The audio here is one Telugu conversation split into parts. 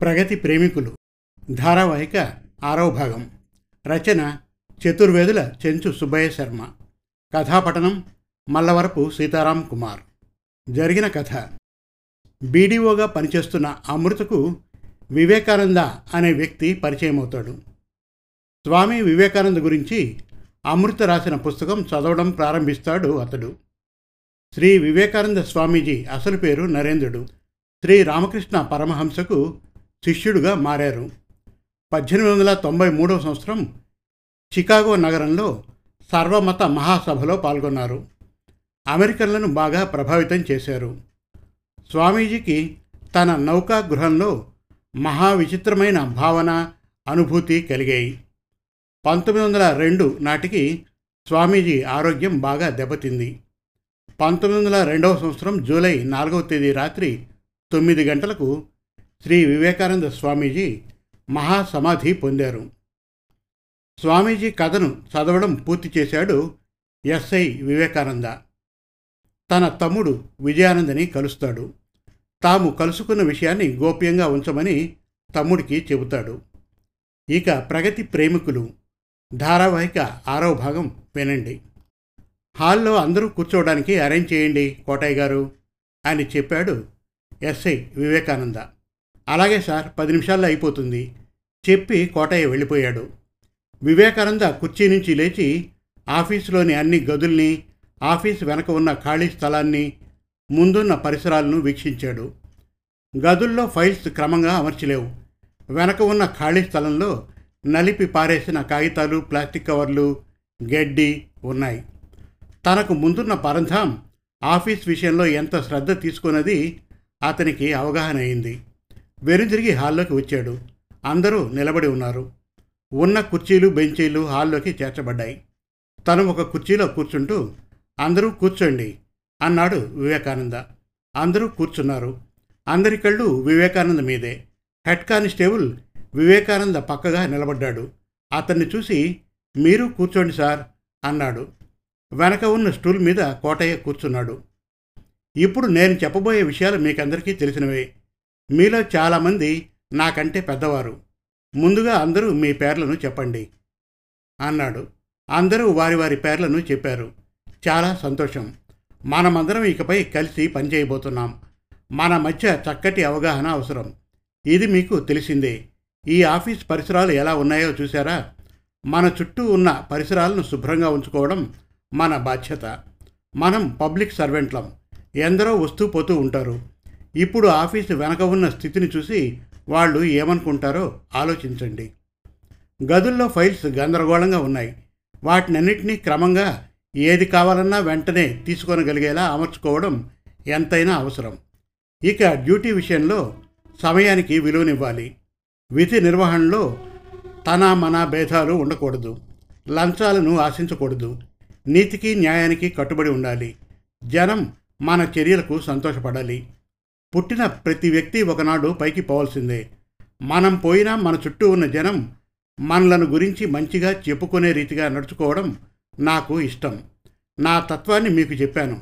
ప్రగతి ప్రేమికులు. ధారావాహిక ఆరవ భాగం. రచన చతుర్వేదుల చెంచు సుబ్బయ్య శర్మ. కథాపఠనం మల్లవరపు సీతారాం కుమార్. జరిగిన కథ. బీడీఓగా పనిచేస్తున్న అమృతకు వివేకానంద అనే వ్యక్తి పరిచయమవుతాడు. స్వామి వివేకానంద గురించి అమృత రాసిన పుస్తకం చదవడం ప్రారంభిస్తాడు అతడు. శ్రీ వివేకానంద స్వామీజీ అసలు పేరు నరేంద్రుడు. శ్రీ రామకృష్ణ పరమహంసకు శిష్యుడుగా మారారు. పద్దెనిమిది వందల తొంభై మూడవ సంవత్సరం చికాగో నగరంలో సర్వమత మహాసభలో పాల్గొన్నారు. అమెరికన్లను బాగా ప్రభావితం చేశారు. స్వామీజీకి తన నౌకా గృహంలో మహా విచిత్రమైన భావన అనుభూతి కలిగాయి. పంతొమ్మిది వందల రెండు నాటికి స్వామీజీ ఆరోగ్యం బాగా దెబ్బతింది. పంతొమ్మిది వందల రెండవ సంవత్సరం జూలై నాలుగవ తేదీ రాత్రి తొమ్మిది గంటలకు శ్రీ వివేకానంద స్వామీజీ మహాసమాధి పొందారు. స్వామీజీ కథను చదవడం పూర్తి చేశాడు ఎస్ఐ వివేకానంద. తన తమ్ముడు విజయానందని కలుస్తాడు. తాము కలుసుకున్న విషయాన్ని గోప్యంగా ఉంచమని తమ్ముడికి చెబుతాడు. ఇక ప్రగతి ప్రేమికులు ధారావాహిక ఆరవ భాగం వినండి. హాల్లో అందరూ కూర్చోవడానికి అరేంజ్ చేయండి కోటయ్య గారు అని చెప్పాడు ఎస్ఐ వివేకానంద. అలాగే సార్ పది నిమిషాల్లో అయిపోతుంది. చెప్పి కోటయ్య వెళ్ళిపోయాడు. వివేకానంద కుర్చీ నుంచి లేచి ఆఫీసులోని అన్ని గదుల్ని ఆఫీస్ వెనక ఉన్న ఖాళీ స్థలాన్ని ముందున్న పరిసరాలను వీక్షించాడు. గదుల్లో ఫైల్స్ క్రమంగా అమర్చలేవు. వెనక ఉన్న ఖాళీ స్థలంలో నలిపి పారేసిన కాగితాలు ప్లాస్టిక్ కవర్లు గడ్డి ఉన్నాయి. తనకు ముందున్న పరంధాం ఆఫీస్ విషయంలో ఎంత శ్రద్ధ తీసుకున్నది అతనికి అవగాహన అయింది. వెనుదిరిగి హాల్లోకి వచ్చాడు. అందరూ నిలబడి ఉన్నారు. ఉన్న కుర్చీలు బెంచీలు హాల్లోకి చేర్చబడ్డాయి. తను ఒక కుర్చీలో కూర్చుంటూ అందరూ కూర్చోండి అన్నాడు వివేకానంద. అందరూ కూర్చున్నారు. అందరి కళ్ళు వివేకానంద మీదే. హెడ్ కానిస్టేబుల్ వివేకానంద పక్కగా నిలబడ్డాడు. అతన్ని చూసి మీరు కూర్చోండి సార్ అన్నాడు. వెనక ఉన్న స్టూల్ మీద కోటయ్య కూర్చున్నాడు. ఇప్పుడు నేను చెప్పబోయే విషయాలు మీకందరికీ తెలిసినవే. మీలో చాలామంది నాకంటే పెద్దవారు. ముందుగా అందరూ మీ పేర్లను చెప్పండి అన్నాడు. అందరూ వారి వారి పేర్లను చెప్పారు. చాలా సంతోషం. మనమందరం ఇకపై కలిసి పనిచేయబోతున్నాం. మన మధ్య చక్కటి అవగాహన అవసరం. ఇది మీకు తెలిసిందే. ఈ ఆఫీస్ పరిసరాలు ఎలా ఉన్నాయో చూసారా మన చుట్టూ ఉన్న పరిసరాలను శుభ్రంగా ఉంచుకోవడం మన బాధ్యత. మనం పబ్లిక్ సర్వెంట్లం. ఎందరో వస్తూ పోతూ ఉంటారు. ఇప్పుడు ఆఫీసు వెనక ఉన్న స్థితిని చూసి వాళ్ళు ఏమనుకుంటారో ఆలోచించండి. గదుల్లో ఫైల్స్ గందరగోళంగా ఉన్నాయి. వాటినన్నింటినీ క్రమంగా ఏది కావాలన్నా వెంటనే తీసుకొనగలిగేలా అమర్చుకోవడం ఎంతైనా అవసరం. ఇక డ్యూటీ విషయంలో సమయానికి విలువనివ్వాలి. విధి నిర్వహణలో తన మన భేదాలు ఉండకూడదు. లంచాలను ఆశించకూడదు. నీతికి న్యాయానికి కట్టుబడి ఉండాలి. జనం మన చర్యలకు సంతోషపడాలి. పుట్టిన ప్రతి వ్యక్తి ఒకనాడు పైకి పోవాల్సిందే. మనం పోయినా మన చుట్టూ ఉన్న జనం మనలను గురించి మంచిగా చెప్పుకునే రీతిగా నడుచుకోవడం నాకు ఇష్టం. నా తత్వాన్ని మీకు చెప్పాను.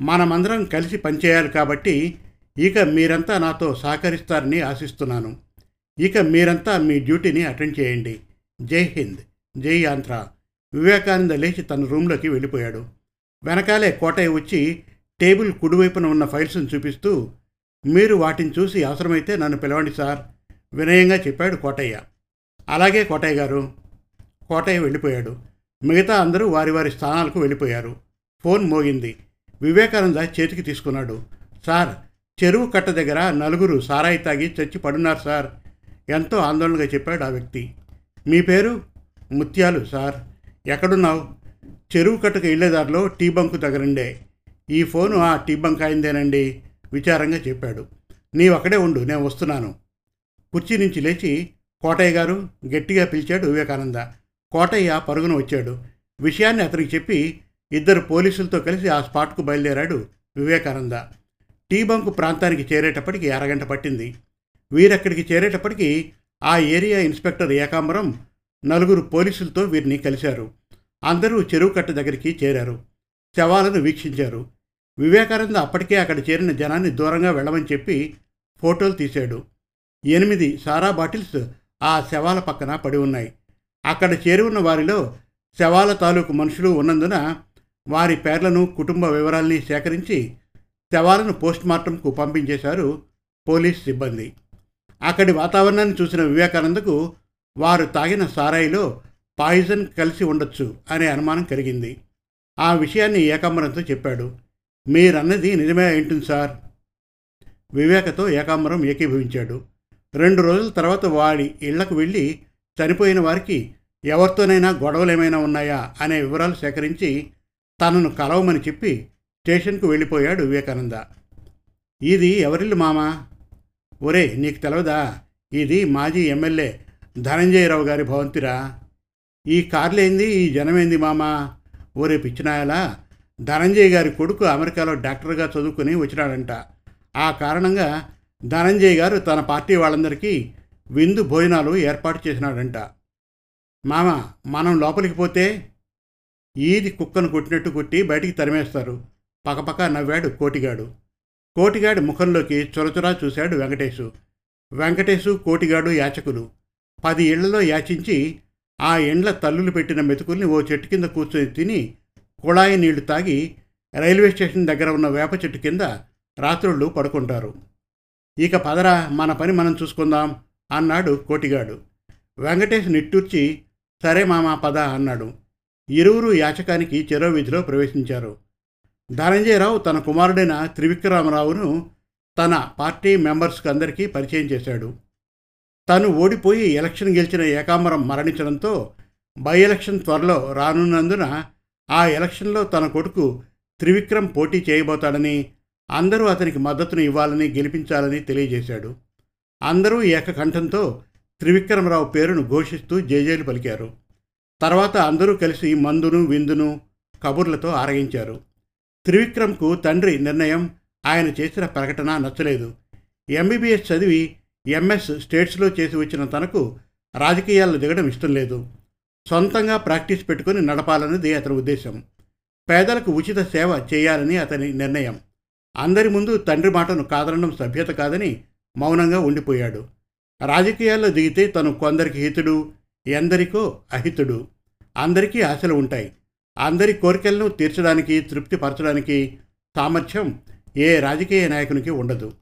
మనమందరం కలిసి పనిచేయాలి కాబట్టి ఇక మీరంతా నాతో సహకరిస్తారని ఆశిస్తున్నాను. ఇక మీరంతా మీ డ్యూటీని అటెండ్ చేయండి. జై హింద్. జై ఆంధ్ర. వివేకానంద లేచి తన రూంలోకి వెళ్ళిపోయాడు. వెనకాలే కోటయ్య వచ్చి టేబుల్ కుడివైపున ఉన్న ఫైల్స్ను చూపిస్తూ మీరు వాటిని చూసి అవసరమైతే నన్ను పిలవండి సార్. వినయంగా చెప్పాడు కోటయ్య. అలాగే కోటయ్య గారు. కోటయ్య వెళ్ళిపోయాడు. మిగతా అందరూ వారి వారి స్థానాలకు వెళ్ళిపోయారు. ఫోన్ మోగింది. వివేకానంద చేతికి తీసుకున్నాడు. సార్ చెరువు కట్ట దగ్గర నలుగురు సారాయి తాగి చచ్చి పడున్నారు సార్. ఎంతో ఆందోళనగా చెప్పాడు ఆ వ్యక్తి. మీ పేరు? ముత్యాలు సార్. ఎక్కడున్నావు? చెరువు కట్టకు వెళ్ళేదారిలో టీ బంకు దగ్గరండే ఈ ఫోను ఆ టీ బంక్ అయిందేనండి విచారంగా చెప్పాడు. నీవు అక్కడే ఉండు నేను వస్తున్నాను. కుర్చీ నుంచి లేచి కోటయ్య గారు గట్టిగా పిలిచాడు వివేకానంద. కోటయ్య పరుగున వచ్చాడు. విషయాన్ని అతనికి చెప్పి ఇద్దరు పోలీసులతో కలిసి ఆ స్పాట్కు బయలుదేరాడు వివేకానంద. టీ బంకు ప్రాంతానికి చేరేటప్పటికి అరగంట పట్టింది. వీరక్కడికి చేరేటప్పటికి ఆ ఏరియా ఇన్స్పెక్టర్ ఏకాంబరం నలుగురు పోలీసులతో వీరిని కలిశారు. అందరూ చెరువు కట్ట దగ్గరికి చేరారు. శవాలను వీక్షించారు. వివేకానంద అప్పటికే అక్కడ చేరిన జనాన్ని దూరంగా వెళ్ళమని చెప్పి ఫోటోలు తీశాడు. ఎనిమిది సారా బాటిల్స్ ఆ శవాల పక్కన పడి ఉన్నాయి. అక్కడ చేరి ఉన్న వారిలో శవాల తాలూకు మనుషులు ఉన్నందున వారి పేర్లను కుటుంబ వివరాల్ని సేకరించి శవాలను పోస్ట్మార్టంకు పంపించేశారు పోలీస్ సిబ్బంది. అక్కడి వాతావరణాన్ని చూసిన వివేకానందకు వారు తాగిన సారాయిలో పాయిజన్ కలిసి ఉండొచ్చు అనే అనుమానం కలిగింది. ఆ విషయాన్ని ఏకాంబరంతో చెప్పాడు. మీరన్నది నిజమే ఉంటుంది సార్. వివేకతో ఏకాంబరం ఏకీభవించాడు. రెండు రోజుల తర్వాత వాడి ఇళ్ళకు వెళ్ళి చనిపోయిన వారికి ఎవరితోనైనా గొడవలేమైనా ఉన్నాయా అనే వివరాలు సేకరించి తనను కలవమని చెప్పి స్టేషన్కు వెళ్ళిపోయాడు వివేకానంద. ఇది ఎవరిల్లు మామా? ఒరే నీకు తెలవదా? ఇది మాజీ ఎమ్మెల్యే ధనంజయరావు గారి భవంతిరా? ఈ కార్లేంది? ఈ జనమేంది మామా? ఒరే పిచ్చినాయలా! ధనంజయ్ గారి కొడుకు అమెరికాలో డాక్టర్గా చదువుకుని వచ్చినాడంట. ఆ కారణంగా ధనంజయ్ గారు తన పార్టీ వాళ్ళందరికీ విందు భోజనాలు ఏర్పాటు చేసినాడంట. మామ మనం లోపలికి పోతే ఈది కుక్కను కొట్టినట్టు కొట్టి బయటికి తరిమేస్తారు. పకపక నవ్వాడు కోటిగాడు. కోటిగాడి ముఖంలోకి చొరచొరా చూశాడు వెంకటేశు. వెంకటేశు కోటిగాడు యాచకులు. పది ఇళ్ళలో యాచించి ఆ ఇండ్ల తల్లులు పెట్టిన మెతుకుల్ని ఓ చెట్టు కింద కూర్చొని తిని కుళాయి నీళ్ళు తాగి రైల్వే స్టేషన్ దగ్గర ఉన్న వేప చెట్టు కింద రాత్రుళ్ళు పడుకుంటారు. ఇక పదరా మన పని మనం చూసుకుందాం అన్నాడు కోటిగాడు. వెంకటేష్ నిట్టూర్చి సరే మామా పద అన్నాడు. ఇరువురు యాచకానికి చెరో వీధిలో ప్రవేశించారు. ధనంజయరావు తన కుమారుడైన త్రివిక్రమరావును తన పార్టీ మెంబర్స్కి అందరికీ పరిచయం చేశాడు. తను ఓడిపోయి ఎలక్షన్ గెలిచిన ఏకాంబరం మరణించడంతో బై ఎలక్షన్ త్వరలో రానున్నందున ఆ ఎలక్షన్లో తన కొడుకు త్రివిక్రమ్ పోటీ చేయబోతాడని అందరూ అతనికి మద్దతును ఇవ్వాలని గెలిపించాలని తెలియజేశాడు. అందరూ ఏకకంఠంతో త్రివిక్రమరావు పేరును ఘోషిస్తూ జేజేలు పలికారు. తర్వాత అందరూ కలిసి మందును విందును కబుర్లతో ఆరగించారు. త్రివిక్రమ్కు తండ్రి నిర్ణయం ఆయన చేసిన ప్రకటన నచ్చలేదు. ఎంబీబీఎస్ చదివి ఎంఎస్ స్టేట్స్లో చేసి వచ్చిన తనకు రాజకీయాల్లో దిగడం ఇష్టం లేదు. సొంతంగా ప్రాక్టీస్ పెట్టుకుని నడపాలన్నది అతని ఉద్దేశం. పేదలకు ఉచిత సేవ చేయాలని అతని నిర్ణయం. అందరి ముందు తండ్రి మాటను కాదనడం సభ్యత కాదని మౌనంగా ఉండిపోయాడు. రాజకీయాల్లో దిగితే తను కొందరికి హితుడు ఎందరికో అహితుడు. అందరికీ ఆశలు ఉంటాయి. అందరి కోరికలను తీర్చడానికి తృప్తిపరచడానికి సామర్థ్యం ఏ రాజకీయ నాయకునికి ఉండదు.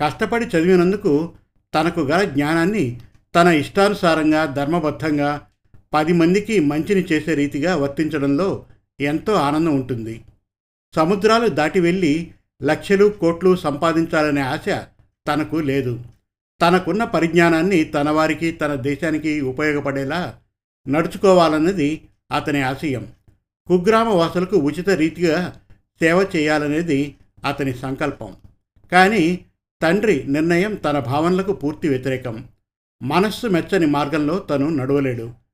కష్టపడి చదివినందుకు తనకు గల జ్ఞానాన్ని తన ఇష్టానుసారంగా ధర్మబద్ధంగా పది మందికి మంచిని చేసే రీతిగా వర్తించడంలో ఎంతో ఆనందం ఉంటుంది. సముద్రాలు దాటి వెళ్ళి లక్షలు కోట్లు సంపాదించాలనే ఆశ తనకు లేదు. తనకున్న పరిజ్ఞానాన్ని తన వారికి తన దేశానికి ఉపయోగపడేలా నడుచుకోవాలన్నది అతని ఆశయం. కుగ్రామ వాసులకు ఉచిత రీతిగా సేవ చేయాలనేది అతని సంకల్పం. కానీ తండ్రి నిర్ణయం తన భావనలకు పూర్తి వ్యతిరేకం. మనస్సు మెచ్చని మార్గంలో తను నడవలేడు.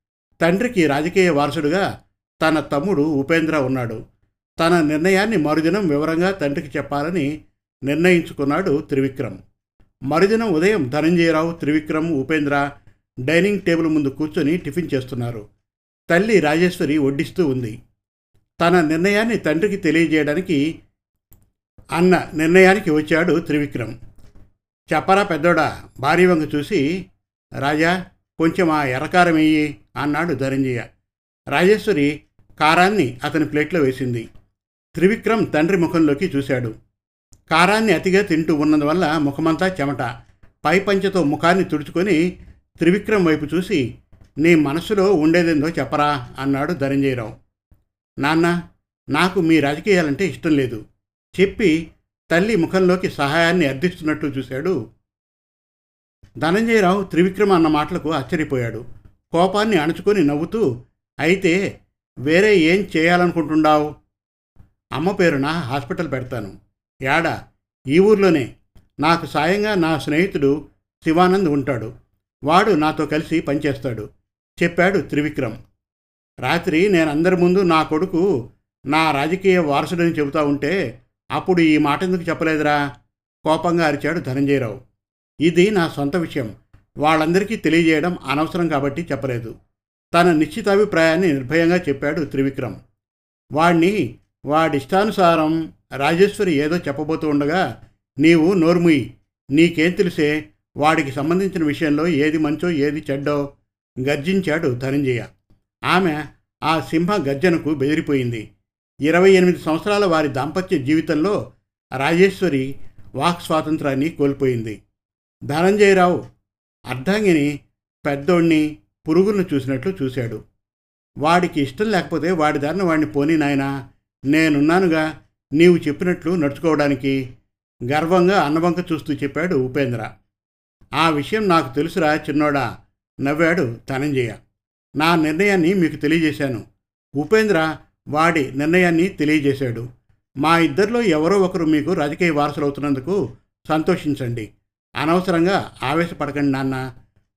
తండ్రికి రాజకీయ వారసుడుగా తన తమ్ముడు ఉపేంద్ర ఉన్నాడు. తన నిర్ణయాన్ని మరుదినం వివరంగా తండ్రికి చెప్పాలని నిర్ణయించుకున్నాడు త్రివిక్రమ్. మరుదినం ఉదయం ధనంజయరావు త్రివిక్రమ్ ఉపేంద్ర డైనింగ్ టేబుల్ ముందు కూర్చొని టిఫిన్ చేస్తున్నారు. తల్లి రాజేశ్వరి వడ్డిస్తూ ఉంది. తన నిర్ణయాన్ని తండ్రికి తెలియజేయడానికి అన్న నిర్ణయానికి వచ్చాడు త్రివిక్రమ్. చెప్పరా పెద్దోడా? భారీ వంగ చూసి రాజా కొంచెం ఆ ఎర్రకారం వెయ్యి అన్నాడు ధనంజయ. రాజేశ్వరి కారాన్ని అతని ప్లేట్లో వేసింది. త్రివిక్రమ్ తండ్రి ముఖంలోకి చూశాడు. కారాన్ని అతిగా తింటూ ఉన్నందువల్ల ముఖమంతా చెమట. పై పంచతో ముఖాన్ని తుడుచుకొని త్రివిక్రమ్ వైపు చూసి నీ మనసులో ఉండేదేందో చెప్పరా అన్నాడు ధనంజయరావు. నాన్న నాకు మీ రాజకీయాలంటే ఇష్టం లేదు చెప్పి తల్లి ముఖంలోకి సహాయాన్ని అర్థిస్తున్నట్టు చూశాడు ధనంజయరావు త్రివిక్రమ అన్న మాటలకు ఆశ్చర్యపోయాడు. కోపాన్ని అణుచుకొని నవ్వుతూ అయితే వేరే ఏం చేయాలనుకుంటుండావు అమ్మ పేరున హాస్పిటల్ పెడతాను. యాడా? ఈ ఊర్లోనే. నాకు సాయంగా నా స్నేహితుడు శివానంద్ ఉంటాడు. వాడు నాతో కలిసి పనిచేస్తాడు చెప్పాడు త్రివిక్రమ్. రాత్రి నేను అందరి ముందు నా కొడుకు నా రాజకీయ వారసుడని చెబుతా ఉంటే అప్పుడు ఈ మాట ఎందుకు చెప్పలేదురా? కోపంగా అరిచాడు ధనంజయరావు. ఇది నా సొంత విషయం. వాళ్ళందరికీ తెలియజేయడం అనవసరం కాబట్టి చెప్పలేదు. తన నిశ్చితాభిప్రాయాన్ని నిర్భయంగా చెప్పాడు త్రివిక్రమ్. వాణ్ణి వాడిష్టానుసారం రాజేశ్వరి ఏదో చెప్పబోతూ ఉండగా నీవు నోర్ముయి నీకేం తెలిసే వాడికి సంబంధించిన విషయంలో ఏది మంచో ఏది చెడ్డో గర్జించాడు ధనంజయ. ఆమె ఆ సింహ గర్జనకు బెదిరిపోయింది. ఇరవై ఎనిమిది సంవత్సరాల వారి దాంపత్య జీవితంలో రాజేశ్వరి వాక్ స్వాతంత్రాన్ని కోల్పోయింది. ధనంజయరావు అర్ధాంగిని పెద్దోణ్ణి పురుగులను చూసినట్లు చూశాడు. వాడికి ఇష్టం లేకపోతే వాడి దారిన వాడిని పోనీ నాయనా నేనున్నానుగా నీవు చెప్పినట్లు నడుచుకోవడానికి గర్వంగా అన్నవంక చూస్తూ చెప్పాడు ఉపేంద్ర. ఆ విషయం నాకు తెలుసురా చిన్నోడా నవ్వాడు ధనంజయ. నా నిర్ణయాన్ని మీకు తెలియజేశాను. ఉపేంద్ర వాడి నిర్ణయాన్ని తెలియజేశాడు. మా ఇద్దరిలో ఎవరో ఒకరు మీకు రాజకీయ వారసులవుతున్నందుకు సంతోషించండి. అనవసరంగా ఆవేశపడకండి నాన్న.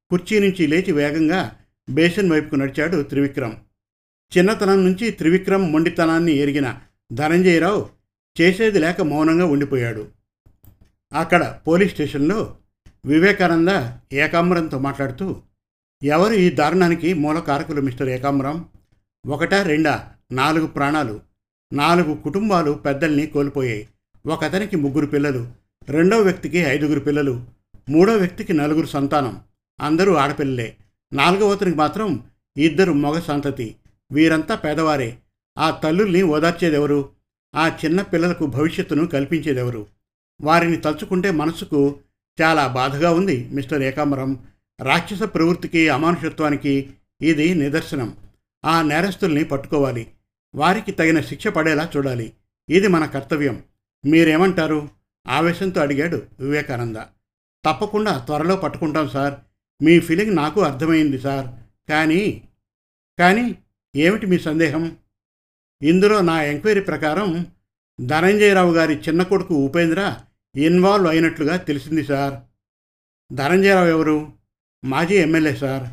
కుర్చీ నుంచి లేచి వేగంగా బేసిన్ వైపుకు నడిచాడు త్రివిక్రమ్. చిన్నతనం నుంచి త్రివిక్రమ్ మొండితనాన్ని ఎరిగిన ధనంజయరావు చేసేది లేక మౌనంగా ఉండిపోయాడు. అక్కడ పోలీస్ స్టేషన్లో వివేకానంద ఏకాంబరంతో మాట్లాడుతూ ఎవరు ఈ దారుణానికి మూల కారకులు మిస్టర్ ఏకాంబరం? ఒకటా రెండా నాలుగు ప్రాణాలు నాలుగు కుటుంబాలు పెద్దల్ని కోల్పోయాయి. ఒకతనికి ముగ్గురు పిల్లలు రెండో వ్యక్తికి ఐదుగురు పిల్లలు మూడో వ్యక్తికి నలుగురు సంతానం అందరూ ఆడపిల్లలే. నాలుగవతనికి మాత్రం ఇద్దరు మగ సంతతి. వీరంతా పేదవారే. ఆ తల్లుల్ని ఓదార్చేదెవరు? ఆ చిన్న పిల్లలకు భవిష్యత్తును కల్పించేదెవరు? వారిని తలుచుకుంటే మనసుకు చాలా బాధగా ఉంది మిస్టర్ ఏకాంబరం. రాక్షస ప్రవృత్తికి అమానుషత్వానికి ఇది నిదర్శనం. ఆ నేరస్తుల్ని పట్టుకోవాలి. వారికి తగిన శిక్ష పడేలా చూడాలి. ఇది మన కర్తవ్యం. మీరేమంటారు? ఆవేశంతో అడిగాడు వివేకానంద. తప్పకుండా త్వరలో పట్టుకుంటాం సార్. మీ ఫీలింగ్ నాకు అర్థమైంది సార్. కానీ కానీ ఏమిటి మీ సందేహం? ఇందులో నా ఎంక్వైరీ ప్రకారం ధనంజయరావు గారి చిన్న కొడుకు ఉపేంద్ర ఇన్వాల్వ్ అయినట్లుగా తెలిసింది సార్. ధనంజయరావు ఎవరు? మాజీ ఎమ్మెల్యే సార్.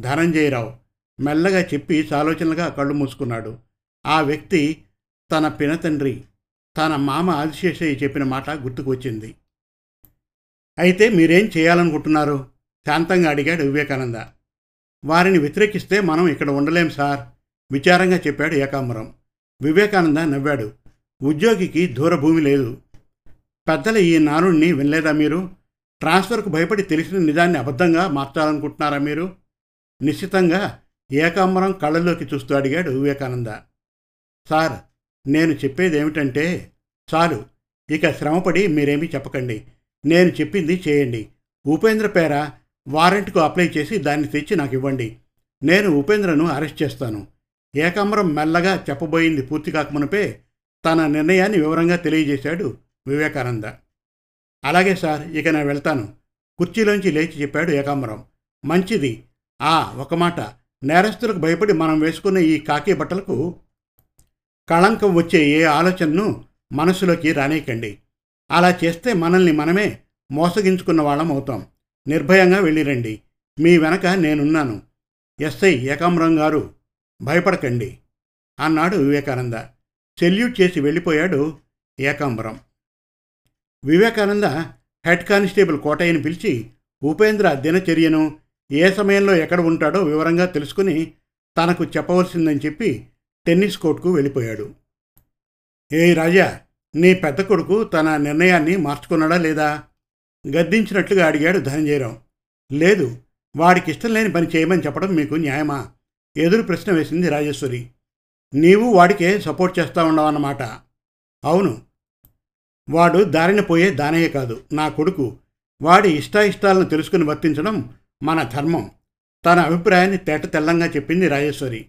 ధనంజయరావు మెల్లగా చెప్పి సాలోచనలుగా కళ్ళు మూసుకున్నాడు. ఆ వ్యక్తి తన పినతండ్రి తన మామ ఆదిశేషయ్య చెప్పిన మాట గుర్తుకు వచ్చింది అయితే మీరేం చేయాలనుకుంటున్నారు? శాంతంగా అడిగాడు వివేకానంద. వారిని వ్యతిరేకిస్తే మనం ఇక్కడ ఉండలేం సార్ విచారంగా చెప్పాడు ఏకాంబరం. వివేకానంద నవ్వాడు. ఉద్యోగికి దూరభూమి లేదు. పెద్దల ఈ నానుడిని వినలేదా మీరు? ట్రాన్స్ఫర్కు భయపడి తెలిసిన నిజాన్ని అబద్ధంగా మార్చాలనుకుంటున్నారా మీరు? నిశ్చితంగా ఏకాంబరం కళ్ళల్లోకి చూస్తూ అడిగాడు వివేకానంద. సార్ నేను చెప్పేదేమిటంటే చాలు. ఇక శ్రమపడి మీరేమీ చెప్పకండి. నేను చెప్పింది చేయండి. ఉపేంద్ర పేర? వారెంట్కు అప్లై చేసి దాన్ని తెచ్చి నాకు ఇవ్వండి నేను ఉపేంద్రను అరెస్ట్ చేస్తాను. ఏకాంబరం మెల్లగా చెప్పబోయింది పూర్తి కాకమునపే తన నిర్ణయాన్ని వివరంగా తెలియజేశాడు వివేకానంద. అలాగే సార్ ఇక నేను వెళ్తాను. కుర్చీలోంచి లేచి చెప్పాడు ఏకాంబరం. మంచిది. ఆ ఒక మాట. నేరస్తులకు భయపడి మనం వేసుకున్న ఈ కాకి బట్టలకు కళంకం వచ్చే ఏ ఆలోచనను మనసులోకి రానేయకండి. అలా చేస్తే మనల్ని మనమే మోసగించుకున్న వాళ్ళం అవుతాం. నిర్భయంగా వెళ్ళిరండి. మీ వెనక నేనున్నాను. ఎస్ఐ ఏకాంబరం గారు భయపడకండి అన్నాడు వివేకానంద. సెల్యూట్ చేసి వెళ్ళిపోయాడు ఏకాంబరం. వివేకానంద హెడ్ కానిస్టేబుల్ కోటయ్యని పిలిచి ఉపేంద్ర దినచర్యను ఏ సమయంలో ఎక్కడ ఉంటాడో వివరంగా తెలుసుకుని తనకు చెప్పవలసిందని చెప్పి టెన్నిస్ కోర్టుకు వెళ్ళిపోయాడు. ఏ రాజా నీ పెద్ద కొడుకు తన నిర్ణయాన్ని మార్చుకున్నాడా లేదా? గద్దించినట్లుగా అడిగాడు ధనంజయరావు. లేదు వాడికి ఇష్టం లేని పని చేయమని చెప్పడం మీకు న్యాయమా? ఎదురు ప్రశ్న వేసింది రాజేశ్వరి. నీవు వాడికే సపోర్ట్ చేస్తా ఉండవన్నమాట అవును. వాడు దారిన పోయే దానయ్య కాదు. నా కొడుకు. వాడి ఇష్టాయిష్టాలను తెలుసుకుని వర్తించడం మన ధర్మం. తన అభిప్రాయాన్ని తేట తెల్లంగా చెప్పింది రాజేశ్వరి.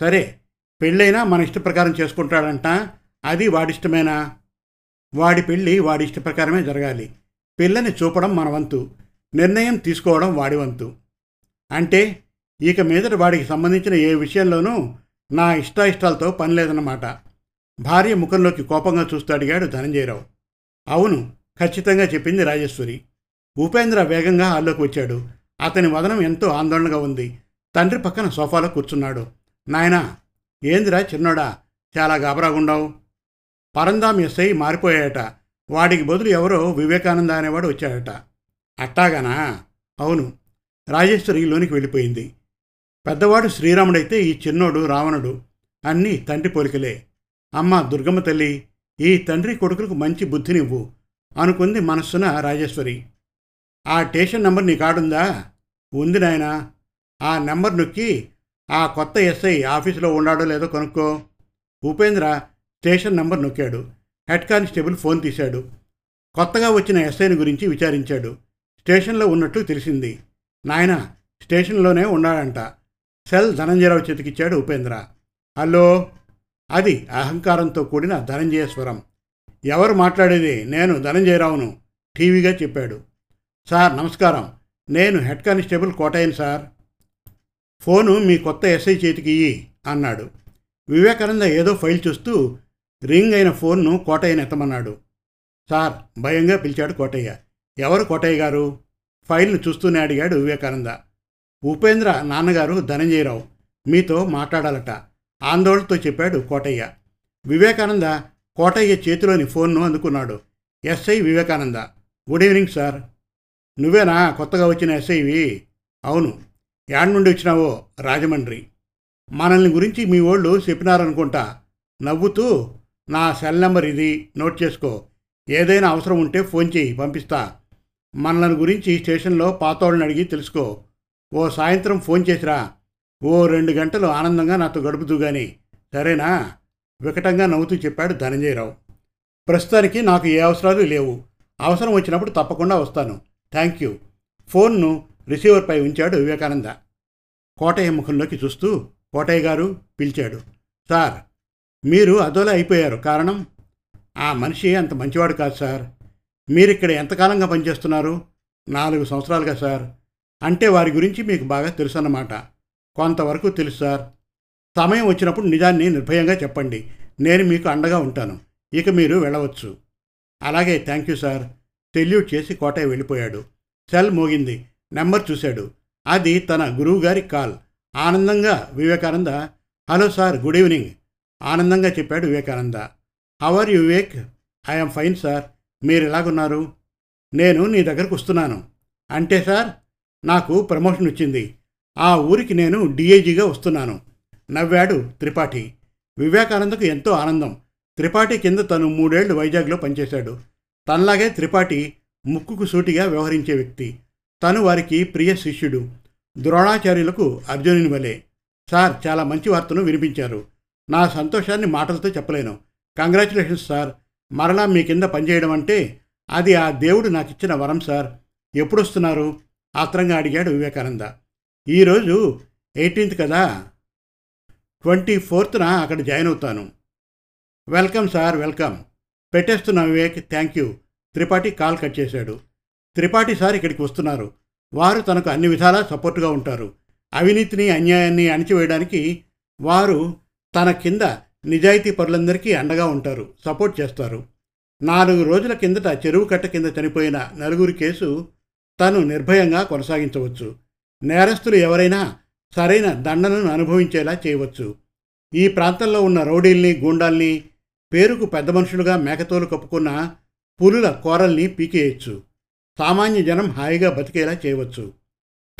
సరే పెళ్ళైనా మన ఇష్ట ప్రకారం చేసుకుంటాడంట. అది వాడిష్టమేనా? వాడి పెళ్ళి వాడి ఇష్ట ప్రకారమే జరగాలి. పిల్లని చూపడం మన వంతు. నిర్ణయం తీసుకోవడం వాడి వంతు. అంటే ఇక మీదట వాడికి సంబంధించిన ఏ విషయంలోనూ నా ఇష్టాయిష్టాలతో పని లేదన్నమాట. భార్య ముఖంలోకి కోపంగా చూస్తూ అడిగాడు ధనంజయరావు. అవును ఖచ్చితంగా చెప్పింది రాజేశ్వరి. ఉపేంద్ర వేగంగా హాల్లోకి వచ్చాడు. అతని వదనం ఎంతో ఆందోళనగా ఉంది. తండ్రి పక్కన సోఫాలో కూర్చున్నాడు. నాయనా ఏందిరా చిన్నోడా చాలా గాబరాగుండావు పరందాం ఎస్ఐ మారిపోయాయట. వాడికి బదులు ఎవరో వివేకానంద అనేవాడు వచ్చాడట. అట్టాగానా? అవును. రాజేశ్వరి లోనికి వెళ్ళిపోయింది. పెద్దవాడు శ్రీరాముడైతే ఈ చిన్నోడు రావణుడు. అన్నీ తండ్రి పోలికలే. అమ్మ దుర్గమ్మ తల్లి ఈ తండ్రి కొడుకులకు మంచి బుద్ధినివ్వు అనుకుంది మనస్సున రాజేశ్వరి. ఆ స్టేషన్ నెంబర్ నీ కాడుందా ఉంది నాయనా. ఆ నెంబర్ నొక్కి ఆ కొత్త ఎస్ఐ ఆఫీసులో ఉన్నాడో లేదో కనుక్కో. ఉపేంద్ర స్టేషన్ నంబర్ నొక్కాడు. హెడ్ కానిస్టేబుల్ ఫోన్ తీశాడు. కొత్తగా వచ్చిన ఎస్ఐని గురించి విచారించాడు. స్టేషన్లో ఉన్నట్లు తెలిసింది. నాయన స్టేషన్లోనే ఉన్నాడంట. సెల్ ధనంజయరావు చేతికిచ్చాడు ఉపేంద్ర. హలో? అది అహంకారంతో కూడిన ధనంజయ స్వరం. ఎవరు మాట్లాడేది? నేను ధనంజయరావును టీవీగా చెప్పాడు. సార్ నమస్కారం. నేను హెడ్ కానిస్టేబుల్ కోటయ్యను సార్. ఫోను మీ కొత్త ఎస్ఐ చేతికి ఇయ్యి అన్నాడు. వివేకానంద ఏదో ఫైల్ చూస్తూ రింగ్ అయిన ఫోన్ను కోటయ్యను ఎత్తమన్నాడు. సార్ భయంగా పిలిచాడు కోటయ్య. ఎవరు కోటయ్య గారు? ఫైల్ను చూస్తూనే అడిగాడు వివేకానంద. ఉపేంద్ర నాన్నగారు ధనంజయరావు. మీతో మాట్లాడాలట. ఆందోళనతో చెప్పాడు కోటయ్య. వివేకానంద కోటయ్య చేతిలోని ఫోన్ను అందుకున్నాడు. SI Vivekananda. Good evening sir. నువ్వేనా కొత్తగా వచ్చిన ఎస్ఐవి? అవును. యాడ్ నుండి వచ్చినావో రాజమండ్రి? మనల్ని గురించి మీ వాళ్ళు చెప్పినారనుకుంటా నవ్వుతూ నా సెల్ నెంబర్ ఇది నోట్ చేసుకో. ఏదైనా అవసరం ఉంటే ఫోన్ చేయి పంపిస్తా. మనల్ని గురించి స్టేషన్లో పాతోళ్ళని అడిగి తెలుసుకో. ఓ సాయంత్రం ఫోన్ చేసిరా. ఓ రెండు గంటలు ఆనందంగా నాతో గడుపుతూ గాని. సరేనా? వికటంగా నవ్వుతూ చెప్పాడు ధనంజయరావు. ప్రస్తుతానికి నాకు ఏ అవసరాలు లేవు. అవసరం వచ్చినప్పుడు తప్పకుండా వస్తాను. Thank you. ఫోన్ను రిసీవర్పై ఉంచాడు వివేకానంద. కోటయ్య ముఖంలోకి చూస్తూ కోటయ్య గారు పిలిచాడు సార్ మీరు అదోలా అయిపోయారు. కారణం? ఆ మనిషి అంత మంచివాడు కాదు సార్. మీరిక్కడ ఎంతకాలంగా పనిచేస్తున్నారు? నాలుగు సంవత్సరాలుగా సార్. అంటే వారి గురించి మీకు బాగా తెలుసు అన్నమాట కొంతవరకు తెలుసు సార్. సమయం వచ్చినప్పుడు నిజాన్ని నిర్భయంగా చెప్పండి. నేను మీకు అండగా ఉంటాను. ఇక మీరు వెళ్ళవచ్చు. అలాగే థ్యాంక్ యూ సార్. సెల్యూట్ చేసి కోటయ్య వెళ్ళిపోయాడు. సెల్ మోగింది. నెంబర్ చూశాడు. అది తన గురువుగారి కాల్. ఆనందంగా Vivekananda hello sir good evening. ఆనందంగా చెప్పాడు Vivekananda. How are you Vivek? I'm fine sir. మీరు ఎలాగున్నారు? నేను నీ దగ్గరకు వస్తున్నాను. అంటే సార్ నాకు ప్రమోషన్ వచ్చింది. ఆ ఊరికి నేను డిఐజీగా వస్తున్నాను. నవ్వాడు త్రిపాఠి. వివేకానందకు ఎంతో ఆనందం. త్రిపాఠి కింద తను మూడేళ్ళు వైజాగ్లో పనిచేశాడు. తనలాగే త్రిపాఠి ముక్కుకు సూటిగా వ్యవహరించే వ్యక్తి. తను వారికి ప్రియ శిష్యుడు. ద్రోణాచార్యులకు అర్జునుని వలె. సార్ చాలా మంచి వార్తను వినిపించారు. నా సంతోషాన్ని మాటలతో చెప్పలేను. Congratulations sir. మరలా మీ కింద పనిచేయడం అంటే అది ఆ దేవుడు నాకు ఇచ్చిన వరం సార్. ఎప్పుడొస్తున్నారు? ఆత్రంగా అడిగాడు వివేకానంద. ఈరోజు ఎయిటీన్త్ కదా? ట్వంటీ ఫోర్త్న అక్కడ జాయిన్ అవుతాను. Welcome sir welcome. పెట్టేస్తున్నా Vivek thank you. Tripathi call cut చేశాడు. త్రిపాఠి సార్ ఇక్కడికి వస్తున్నారు. వారు తనకు అన్ని విధాలా సపోర్టుగా ఉంటారు. అవినీతిని అన్యాయాన్ని అణిచివేయడానికి వారు తన కింద నిజాయితీ పరులందరికీ అండగా ఉంటారు. సపోర్ట్ చేస్తారు. నాలుగు రోజుల కిందట చెరువు కట్ట కింద చనిపోయిన నలుగురి కేసు తను నిర్భయంగా కొనసాగించవచ్చు. నేరస్తులు ఎవరైనా సరైన దండనను అనుభవించేలా చేయవచ్చు. ఈ ప్రాంతంలో ఉన్న రౌడీల్ని గూండాల్ని పేరుకు పెద్ద మనుషులుగా మేకతోలు కప్పుకున్న పులుల కోరల్ని పీకేయచ్చు. సామాన్య జనం హాయిగా బతికేలా చేయవచ్చు.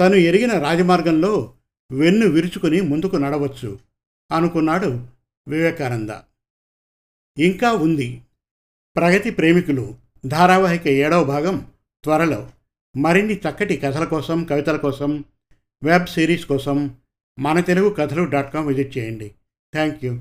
తను ఎరిగిన రాజమార్గంలో వెన్ను విరుచుకుని ముందుకు నడవచ్చు అనుకున్నాడు వివేకానంద. ఇంకా ఉంది. ప్రగతి ప్రేమికులు ధారావాహిక ఏడవ భాగం త్వరలో. మరిన్ని చక్కటి కథల కోసం కవితల కోసం వెబ్ సిరీస్ కోసం మన Telugu Kathalu dot com visit చేయండి. Thank you.